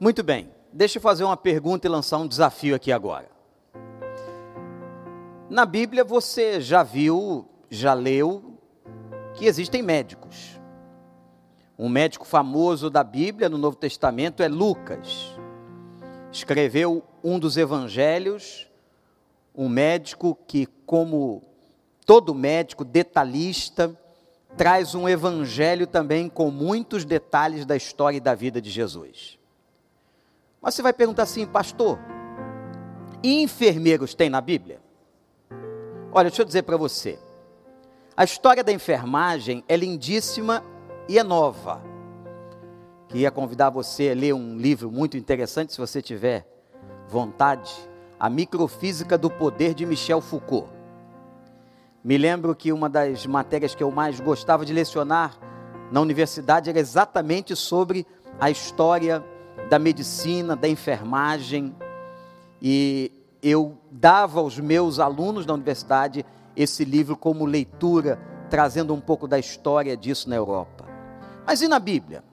Muito bem, deixa eu fazer uma pergunta e lançar um desafio aqui agora. Na Bíblia você já viu, já leu que existem médicos. Um médico famoso da Bíblia no Novo Testamento é Lucas. Escreveu um dos evangelhos, um médico que, como todo médico detalhista, traz um evangelho também com muitos detalhes da história e da vida de Jesus. Mas você vai perguntar assim, pastor, enfermeiros tem na Bíblia? Olha, deixa eu dizer para você. A história da enfermagem é lindíssima e é nova. Queria convidar você a ler um livro muito interessante, se você tiver vontade, A Microfísica do Poder de Michel Foucault. Me lembro que uma das matérias que eu mais gostava de lecionar na universidade era exatamente sobre a história da medicina, da enfermagem, e eu dava aos meus alunos da universidade esse livro como leitura, trazendo um pouco da história disso na Europa. Mas e na Bíblia?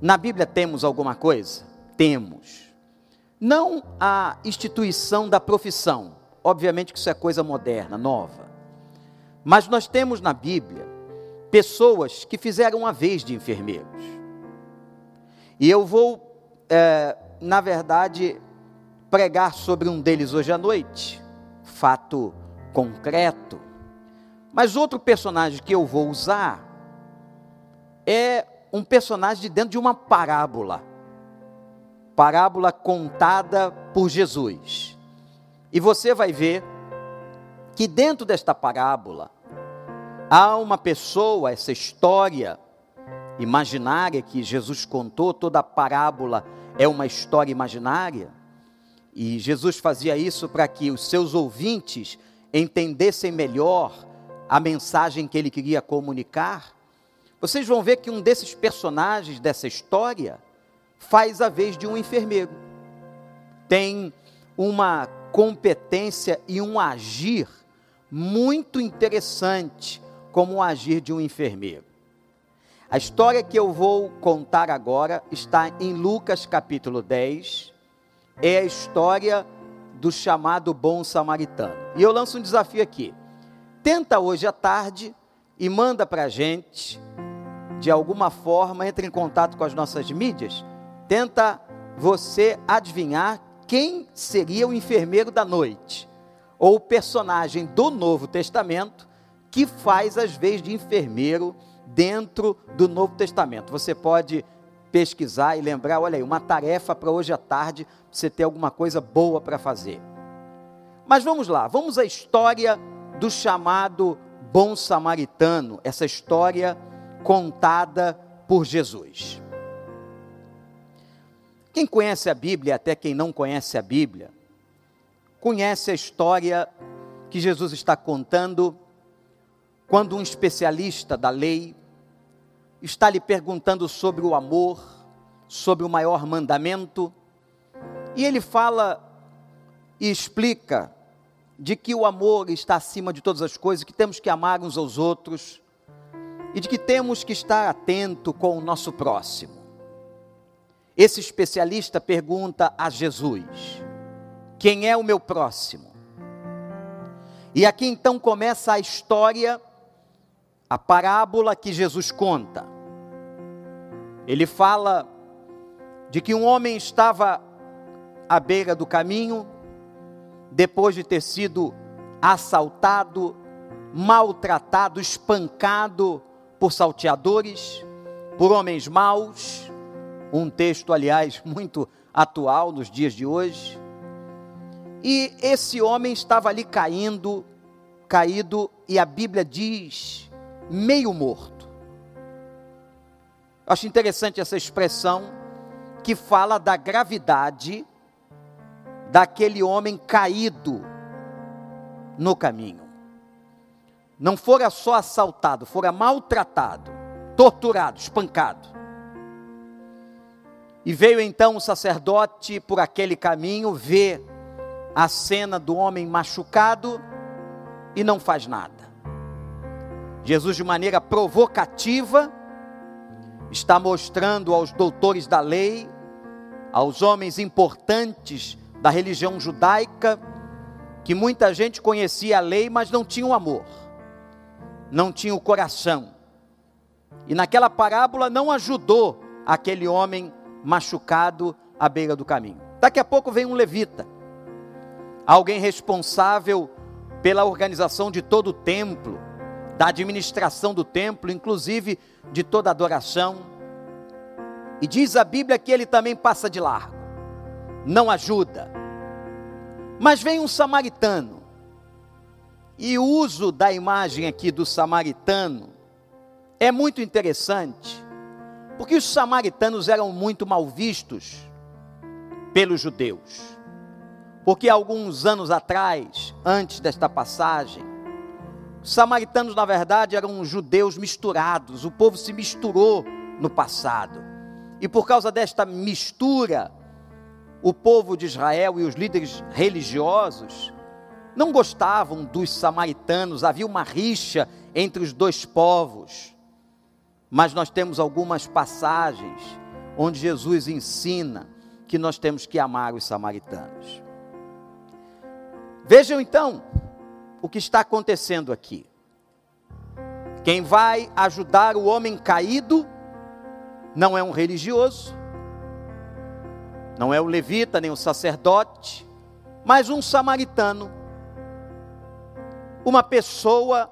Na Bíblia temos alguma coisa? Temos. Não a instituição da profissão, obviamente que isso é coisa moderna, nova. Mas nós temos na Bíblia pessoas que fizeram a vez de enfermeiros. E eu vou, é, na verdade, pregar sobre um deles hoje à noite, fato concreto. Mas outro personagem que eu vou usar é um personagem de dentro de uma parábola. Parábola contada por Jesus. E você vai ver que dentro desta parábola há uma pessoa, essa história imaginária que Jesus contou, toda parábola é uma história imaginária. E Jesus fazia isso para que os seus ouvintes entendessem melhor a mensagem que ele queria comunicar. Vocês vão ver que um desses personagens dessa história faz a vez de um enfermeiro. Tem uma competência e um agir muito interessante como o agir de um enfermeiro. A história que eu vou contar agora está em Lucas capítulo 10, é a história do chamado bom samaritano. E eu lanço um desafio aqui. Tenta hoje à tarde e manda para a gente, de alguma forma, entre em contato com as nossas mídias. Tenta você adivinhar quem seria o enfermeiro da noite, ou o personagem do Novo Testamento que faz as vezes de enfermeiro dentro do Novo Testamento. Você pode pesquisar e lembrar, olha aí, uma tarefa para hoje à tarde, você ter alguma coisa boa para fazer. Mas vamos lá, vamos à história do chamado bom samaritano, essa história contada por Jesus. Quem conhece a Bíblia, até quem não conhece a Bíblia, conhece a história que Jesus está contando quando um especialista da lei está lhe perguntando sobre o amor, sobre o maior mandamento, e ele fala e explica de que o amor está acima de todas as coisas, que temos que amar uns aos outros e de que temos que estar atento com o nosso próximo. Esse especialista pergunta a Jesus: Quem é o meu próximo? E aqui então começa a história a parábola que Jesus conta. Ele fala de que um homem estava à beira do caminho, depois de ter sido assaltado, maltratado, espancado por salteadores, por homens maus. Um texto, aliás, muito atual nos dias de hoje. E esse homem estava ali caindo, caído, e a Bíblia diz meio morto. Acho interessante essa expressão que fala da gravidade daquele homem caído no caminho. Não fora só assaltado, fora maltratado, torturado, espancado. E veio então o sacerdote por aquele caminho ver a cena do homem machucado e não faz nada. Jesus, de maneira provocativa, está mostrando aos doutores da lei aos homens importantes da religião judaica, que muita gente conhecia a lei, mas não tinha o amor, não tinha o coração. E naquela parábola não ajudou aquele homem machucado à beira do caminho. Daqui a pouco vem um levita, alguém responsável pela organização de todo o templo, da administração do templo, inclusive de toda adoração. E diz a Bíblia que ele também passa de largo, não ajuda. Mas vem um samaritano, e o uso da imagem aqui do samaritano é muito interessante, porque os samaritanos eram muito mal vistos pelos judeus. Porque alguns anos atrás, antes desta passagem, os samaritanos, na verdade, eram judeus misturados, o povo se misturou no passado. E por causa desta mistura, o povo de Israel e os líderes religiosos não gostavam dos samaritanos, havia uma rixa entre os dois povos. Mas nós temos algumas passagens onde Jesus ensina que nós temos que amar os samaritanos. Vejam então o que está acontecendo aqui. Quem vai ajudar o homem caído não é um religioso, não é o levita nem o sacerdote, mas um samaritano, uma pessoa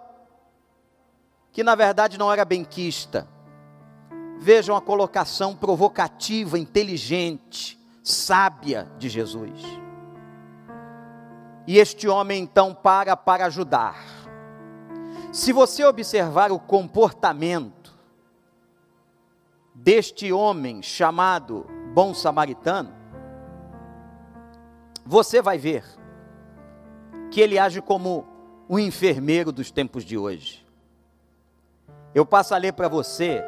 que na verdade não era benquista. Vejam a colocação provocativa, inteligente, sábia de Jesus. E este homem então para para ajudar. Se você observar o comportamento deste homem chamado bom samaritano, você vai ver que ele age como um enfermeiro dos tempos de hoje. Eu passo a ler para você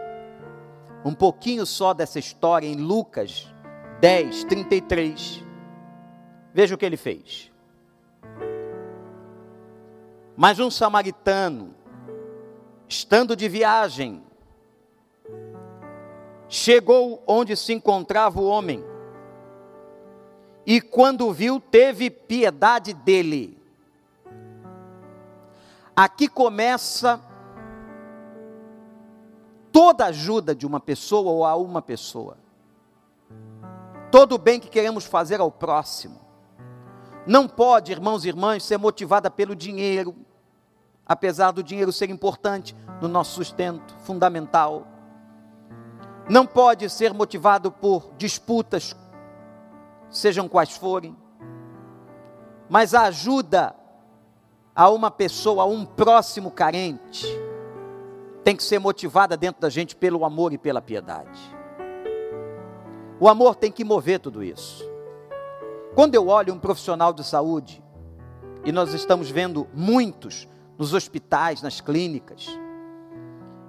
um pouquinho só dessa história em Lucas 10, 33. Veja o que ele fez. Mas um samaritano, estando de viagem, chegou onde se encontrava o homem, e quando viu, teve piedade dele. Aqui começa toda ajuda de uma pessoa ou a uma pessoa, todo o bem que queremos fazer ao próximo, não pode, irmãos e irmãs, ser motivada pelo dinheiro, apesar do dinheiro ser importante no nosso sustento, fundamental. Não pode ser motivado por disputas, sejam quais forem, mas a ajuda a uma pessoa, a um próximo carente, tem que ser motivada dentro da gente pelo amor e pela piedade. O amor tem que mover tudo isso. Quando eu olho um profissional de saúde, e nós estamos vendo muitos nos hospitais, nas clínicas,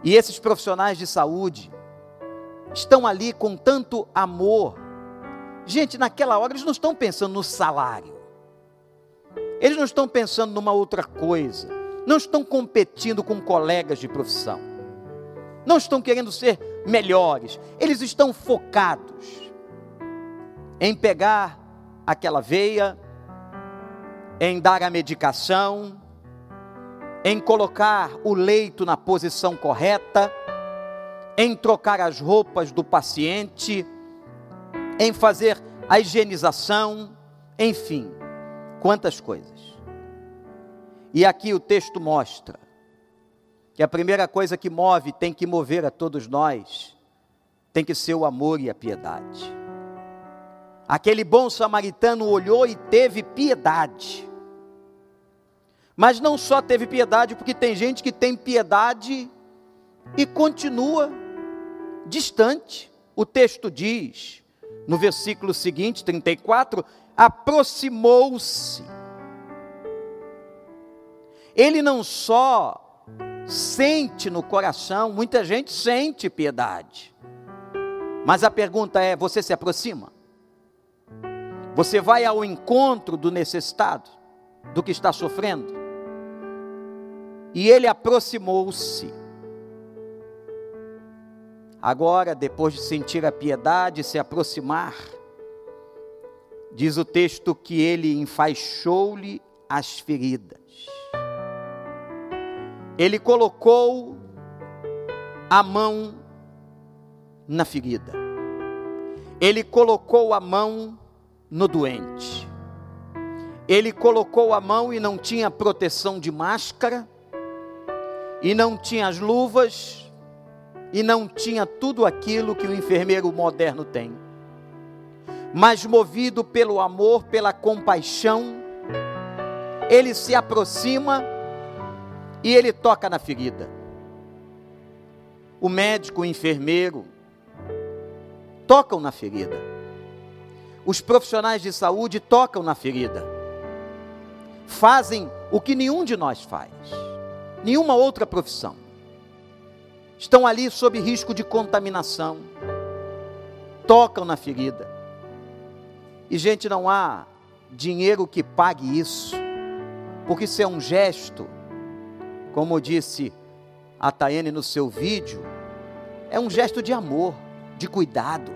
e esses profissionais de saúde estão ali com tanto amor. Gente, naquela hora eles não estão pensando no salário, eles não estão pensando numa outra coisa, não estão competindo com colegas de profissão. Não estão querendo ser melhores, eles estão focados em pegar aquela veia, em dar a medicação, em colocar o leito na posição correta, em trocar as roupas do paciente, em fazer a higienização, enfim, quantas coisas. E aqui o texto mostra que a primeira coisa que move, tem que mover a todos nós, tem que ser o amor e a piedade. Aquele bom samaritano olhou e teve piedade. Mas não só teve piedade, porque tem gente que tem piedade e continua distante. O texto diz, no versículo seguinte, 34, aproximou-se. Ele não só sente no coração, muita gente sente piedade. Mas a pergunta é: você se aproxima? Você vai ao encontro do necessitado, do que está sofrendo? E ele aproximou-se. Agora, depois de sentir a piedade, se aproximar, Diz o texto que ele enfaixou-lhe as feridas. Ele colocou a mão na ferida. Ele colocou a mão no doente. Ele colocou a mão e não tinha proteção de máscara, e não tinha as luvas, e não tinha tudo aquilo que o enfermeiro moderno tem. Mas movido pelo amor, pela compaixão, ele se aproxima e ele toca na ferida. O médico, o enfermeiro, tocam na ferida. Os profissionais de saúde tocam na ferida. Fazem o que nenhum de nós faz, nenhuma outra profissão. Estão ali sob risco de contaminação. Tocam na ferida. E, gente, não há dinheiro que pague isso, porque isso é um gesto, como disse a Tayane no seu vídeo, é um gesto de amor, de cuidado.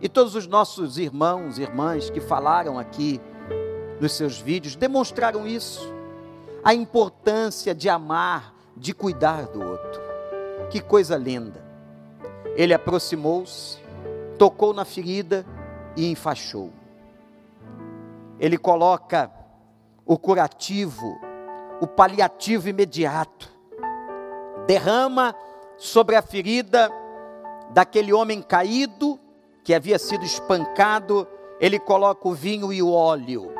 E todos os nossos irmãos e irmãs que falaram aqui nos seus vídeos demonstraram isso. A importância de amar, de cuidar do outro. Que coisa linda. Ele aproximou-se, tocou na ferida e enfaixou. Ele coloca o curativo, o paliativo imediato, derrama sobre a ferida daquele homem caído que havia sido espancado, ele coloca o vinho e o óleo.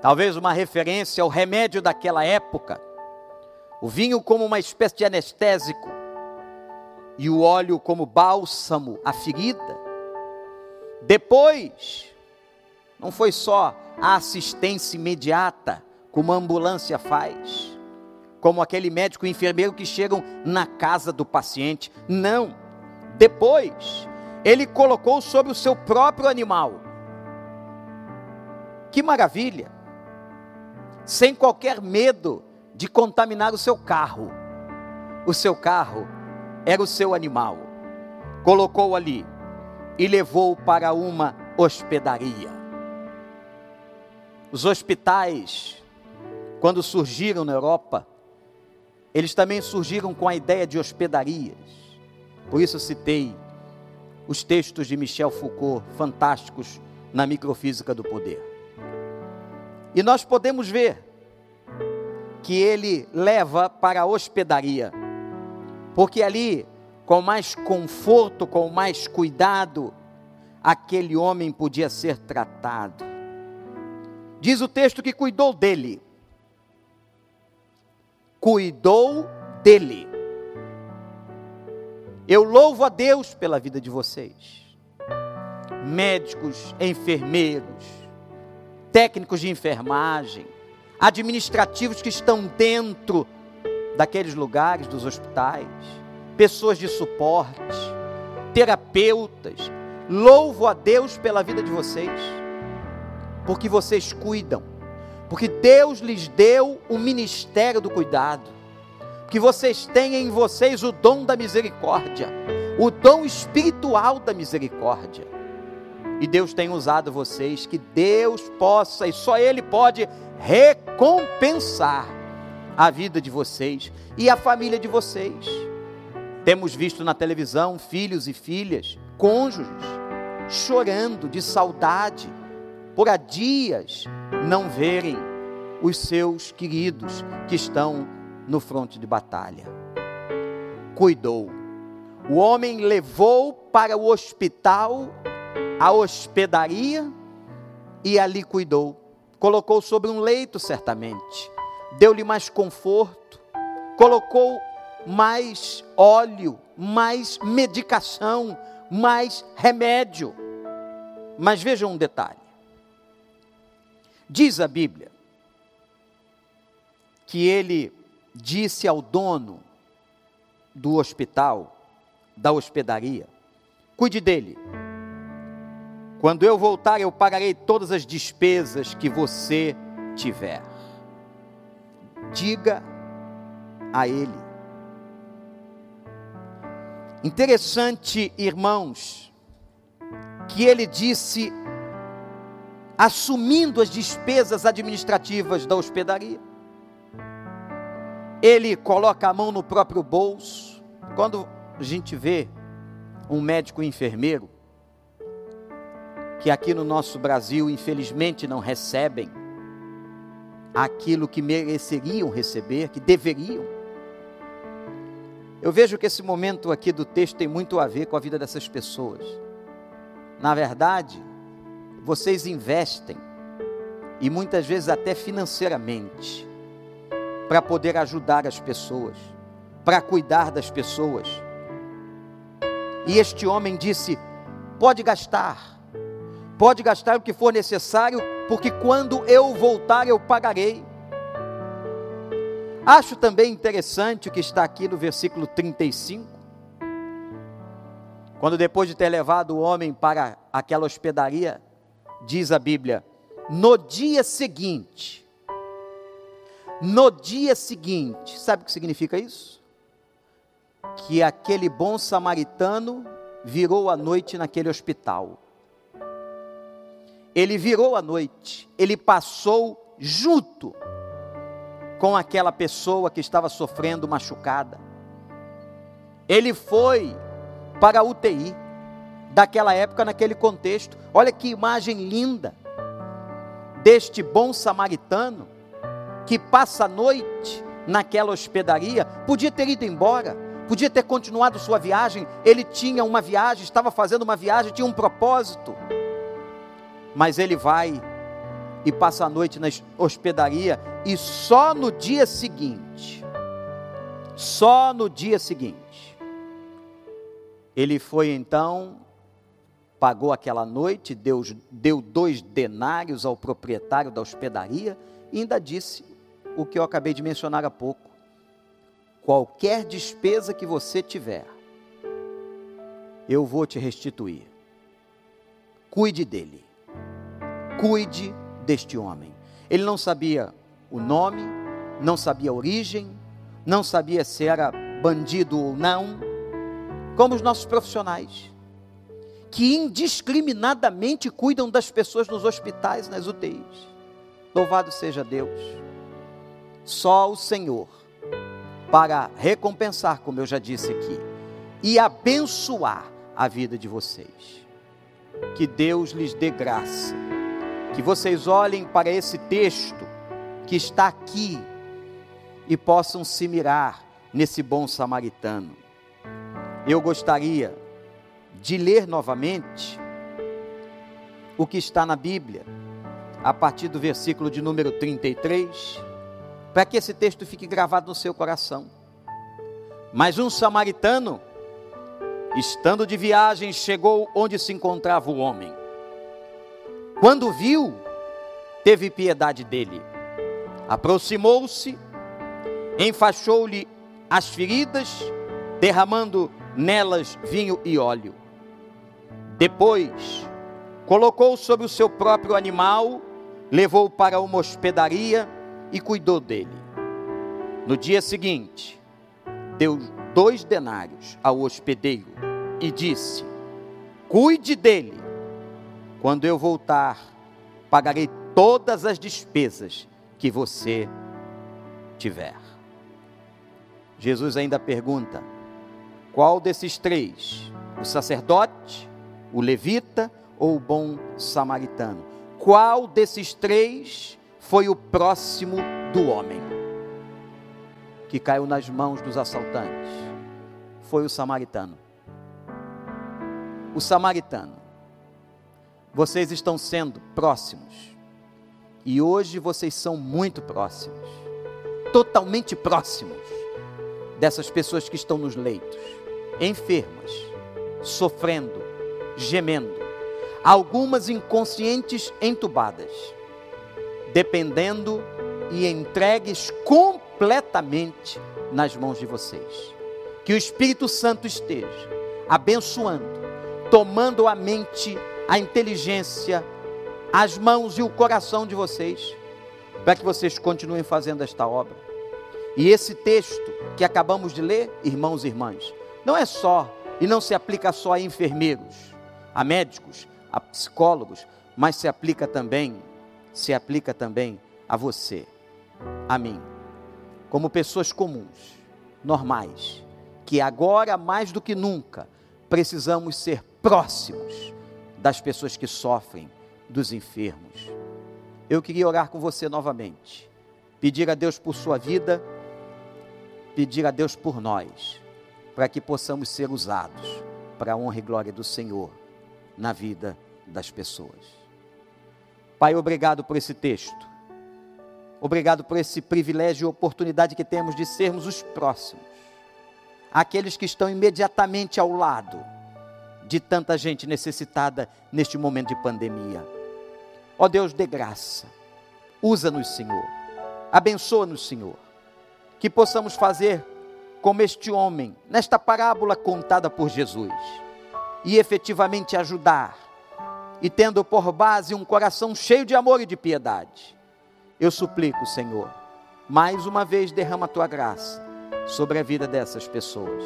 Talvez uma referência ao remédio daquela época. O vinho como uma espécie de anestésico e o óleo como bálsamo à ferida. Depois, não foi só a assistência imediata, como a ambulância faz, como aquele médico e enfermeiro que chegam na casa do paciente. Não. Depois, ele colocou sobre o seu próprio animal. Que maravilha! Sem qualquer medo de contaminar o seu carro. O seu carro era o seu animal. Colocou ali e levou para uma hospedaria. Os hospitais, quando surgiram na Europa, eles também surgiram com a ideia de hospedarias. Por isso citei os textos de Michel Foucault, fantásticos na microfísica do poder. E nós podemos ver que ele leva para a hospedaria, porque ali, com mais conforto, com mais cuidado, aquele homem podia ser tratado. Diz o texto que cuidou dele. Cuidou dele. Eu louvo a Deus pela vida de vocês. Médicos, enfermeiros, técnicos de enfermagem, administrativos que estão dentro daqueles lugares, dos hospitais, pessoas de suporte, terapeutas. Louvo a Deus pela vida de vocês, porque vocês cuidam, porque Deus lhes deu o ministério do cuidado que vocês têm em vocês o dom da misericórdia, o dom espiritual da misericórdia. E Deus tem usado vocês, que Deus possa, e só Ele pode, recompensar a vida de vocês e a família de vocês. Temos visto na televisão filhos e filhas, cônjuges, chorando de saudade, por há dias não verem os seus queridos que estão no fronte de batalha. Cuidou. O homem levou para o hospital a hospedaria e ali cuidou. Colocou sobre um leito, certamente. Deu-lhe mais conforto. Colocou mais óleo, mais medicação, mais remédio. Mas veja um detalhe. Diz a Bíblia que ele disse ao dono do hospital, da hospedaria: Cuide dele. Quando eu voltar, eu pagarei todas as despesas que você tiver. Diga a ele. Interessante, irmãos, que ele disse assumindo as despesas administrativas da hospedaria. Ele coloca a mão no próprio bolso. Quando a gente vê um médico enfermeiro, que aqui no nosso Brasil, infelizmente, não recebem aquilo que mereceriam receber, que deveriam. Eu vejo que esse momento aqui do texto tem muito a ver com a vida dessas pessoas. Na verdade, vocês investem, e muitas vezes até financeiramente, para poder ajudar as pessoas, para cuidar das pessoas. E este homem disse: pode gastar, pode gastar o que for necessário, porque quando eu voltar eu pagarei. Acho também interessante o que está aqui no versículo 35. Quando depois de ter levado o homem para aquela hospedaria, diz a Bíblia, no dia seguinte, no dia seguinte, sabe o que significa isso? Que aquele bom samaritano virou a noite naquele hospital. Ele virou a noite, ele passou junto com aquela pessoa que estava sofrendo machucada. Ele foi para a UTI daquela época, naquele contexto. Olha que imagem linda deste bom samaritano que passa a noite naquela hospedaria, podia ter ido embora, podia ter continuado sua viagem. Ele tinha uma viagem, estava fazendo uma viagem, tinha um propósito. Mas ele vai e passa a noite na hospedaria e só no dia seguinte, só no dia seguinte, ele foi então, pagou aquela noite, deu, deu dois denários ao proprietário da hospedaria e ainda disse: o que eu acabei de mencionar há pouco. Qualquer despesa que você tiver, eu vou te restituir. Cuide dele. Cuide deste homem. Ele não sabia o nome, não sabia a origem, não sabia se era bandido ou não, como os nossos profissionais, que indiscriminadamente cuidam das pessoas nos hospitais, nas UTIs. Louvado seja Deus só o Senhor, para recompensar, como eu já disse aqui, e abençoar a vida de vocês. Que Deus lhes dê graça, que vocês olhem para esse texto que está aqui e possam se mirar nesse bom samaritano. Eu gostaria de ler novamente o que está na Bíblia, a partir do versículo de número 33 para que esse texto fique gravado no seu coração. Mas um samaritano, estando de viagem, chegou onde se encontrava o homem. Quando viu, teve piedade dele. Aproximou-se, enfaixou-lhe as feridas, derramando nelas vinho e óleo. Depois, colocou sobre o seu próprio animal, levou para uma hospedaria e cuidou dele. No dia seguinte, deu dois denários ao hospedeiro e disse: Cuide dele. Quando eu voltar, pagarei todas as despesas que você tiver. Jesus ainda pergunta: qual desses três? O sacerdote, o levita ou o bom samaritano? Qual desses três foi o próximo do homem que caiu nas mãos dos assaltantes. Foi o samaritano. O samaritano. Vocês estão sendo próximos. E hoje vocês são muito próximos. Totalmente próximos dessas pessoas que estão nos leitos, enfermas, sofrendo, gemendo, algumas inconscientes entubadas dependendo e entregues completamente nas mãos de vocês. Que o Espírito Santo esteja abençoando, tomando a mente, a inteligência, as mãos e o coração de vocês, para que vocês continuem fazendo esta obra. E esse texto que acabamos de ler, irmãos e irmãs, não é só e não se aplica só a enfermeiros, a médicos, a psicólogos, mas se aplica também, se aplica também a você, a mim, como pessoas comuns, normais, que agora mais do que nunca precisamos ser próximos das pessoas que sofrem, dos enfermos. Eu queria orar com você novamente, pedir a Deus por sua vida, pedir a Deus por nós, para que possamos ser usados para a honra e glória do Senhor na vida das pessoas. Pai, obrigado por esse texto. Obrigado por esse privilégio e oportunidade que temos de sermos os próximos, aqueles que estão imediatamente ao lado de tanta gente necessitada neste momento de pandemia. Ó Deus, dê graça, usa-nos, Senhor, abençoa-nos, Senhor, que possamos fazer como este homem, nesta parábola contada por Jesus, e efetivamente ajudar, e tendo por base um coração cheio de amor e de piedade eu suplico, Senhor, mais uma vez derrama a tua graça sobre a vida dessas pessoas.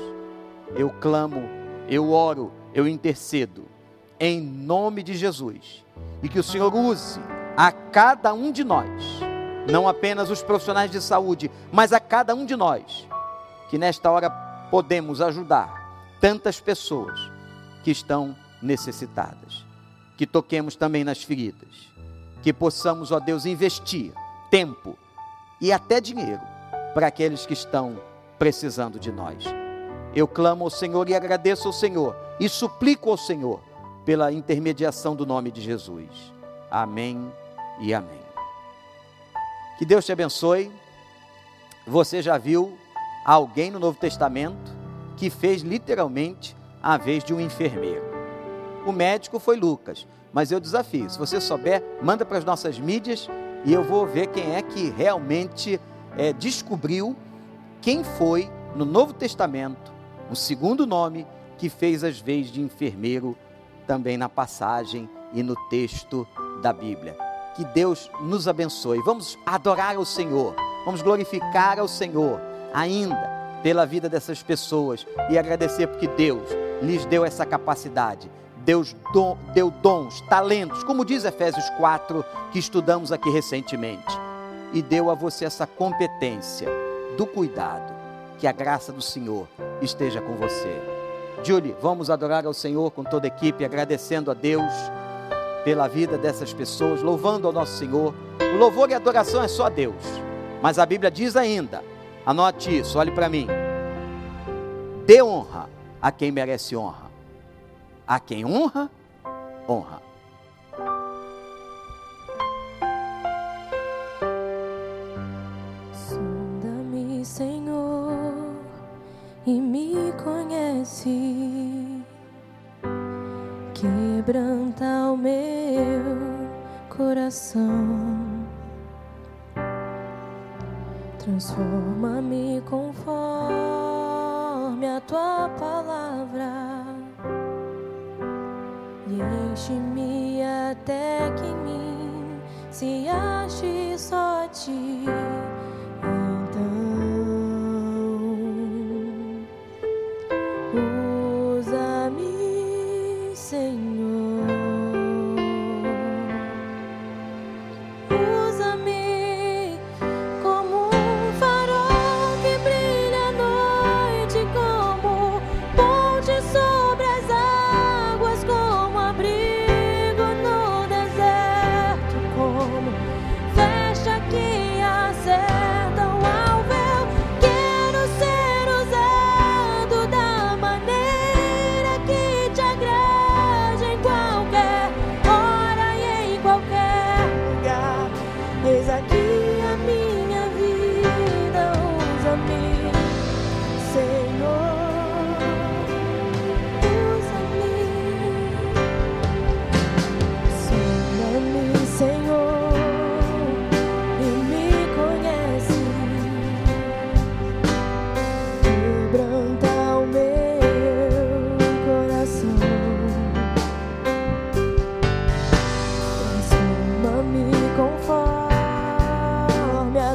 Eu clamo, eu oro, eu intercedo, em nome de Jesus, e que o Senhor use a cada um de nós, não apenas os profissionais de saúde, mas a cada um de nós, que nesta hora podemos ajudar tantas pessoas que estão necessitadas. Que toquemos também nas feridas, que possamos, ó Deus, investir tempo e até dinheiro para aqueles que estão precisando de nós. Eu clamo ao Senhor e agradeço ao Senhor e suplico ao Senhor pela intermediação do nome de Jesus. Amém e amém. Que Deus te abençoe. Você já viu alguém no Novo Testamento que fez literalmente a vez de um enfermeiro? O médico foi Lucas, mas eu desafio, se você souber, manda para as nossas mídias e eu vou ver quem é que realmente é, descobriu quem foi no Novo Testamento, o segundo nome que fez as vezes de enfermeiro também na passagem e no texto da Bíblia. Que Deus nos abençoe. Vamos adorar ao Senhor, vamos glorificar ao Senhor ainda pela vida dessas pessoas e agradecer porque Deus lhes deu essa capacidade Deus deu dons, talentos, como diz Efésios 4, que estudamos aqui recentemente, e deu a você essa competência do cuidado. Que a graça do Senhor esteja com você. Julie, vamos adorar ao Senhor com toda a equipe, agradecendo a Deus pela vida dessas pessoas, louvando ao nosso Senhor. O louvor e a adoração é só a Deus, mas a Bíblia diz ainda: anote isso, olhe para mim. Dê honra a quem merece honra a quem honra, honra. Sonda-me, Senhor, e me conhece. Quebranta o meu coração. Transforma-me conforme a tua palavra enche-me até que em mim se ache só ti.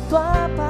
tua palavra.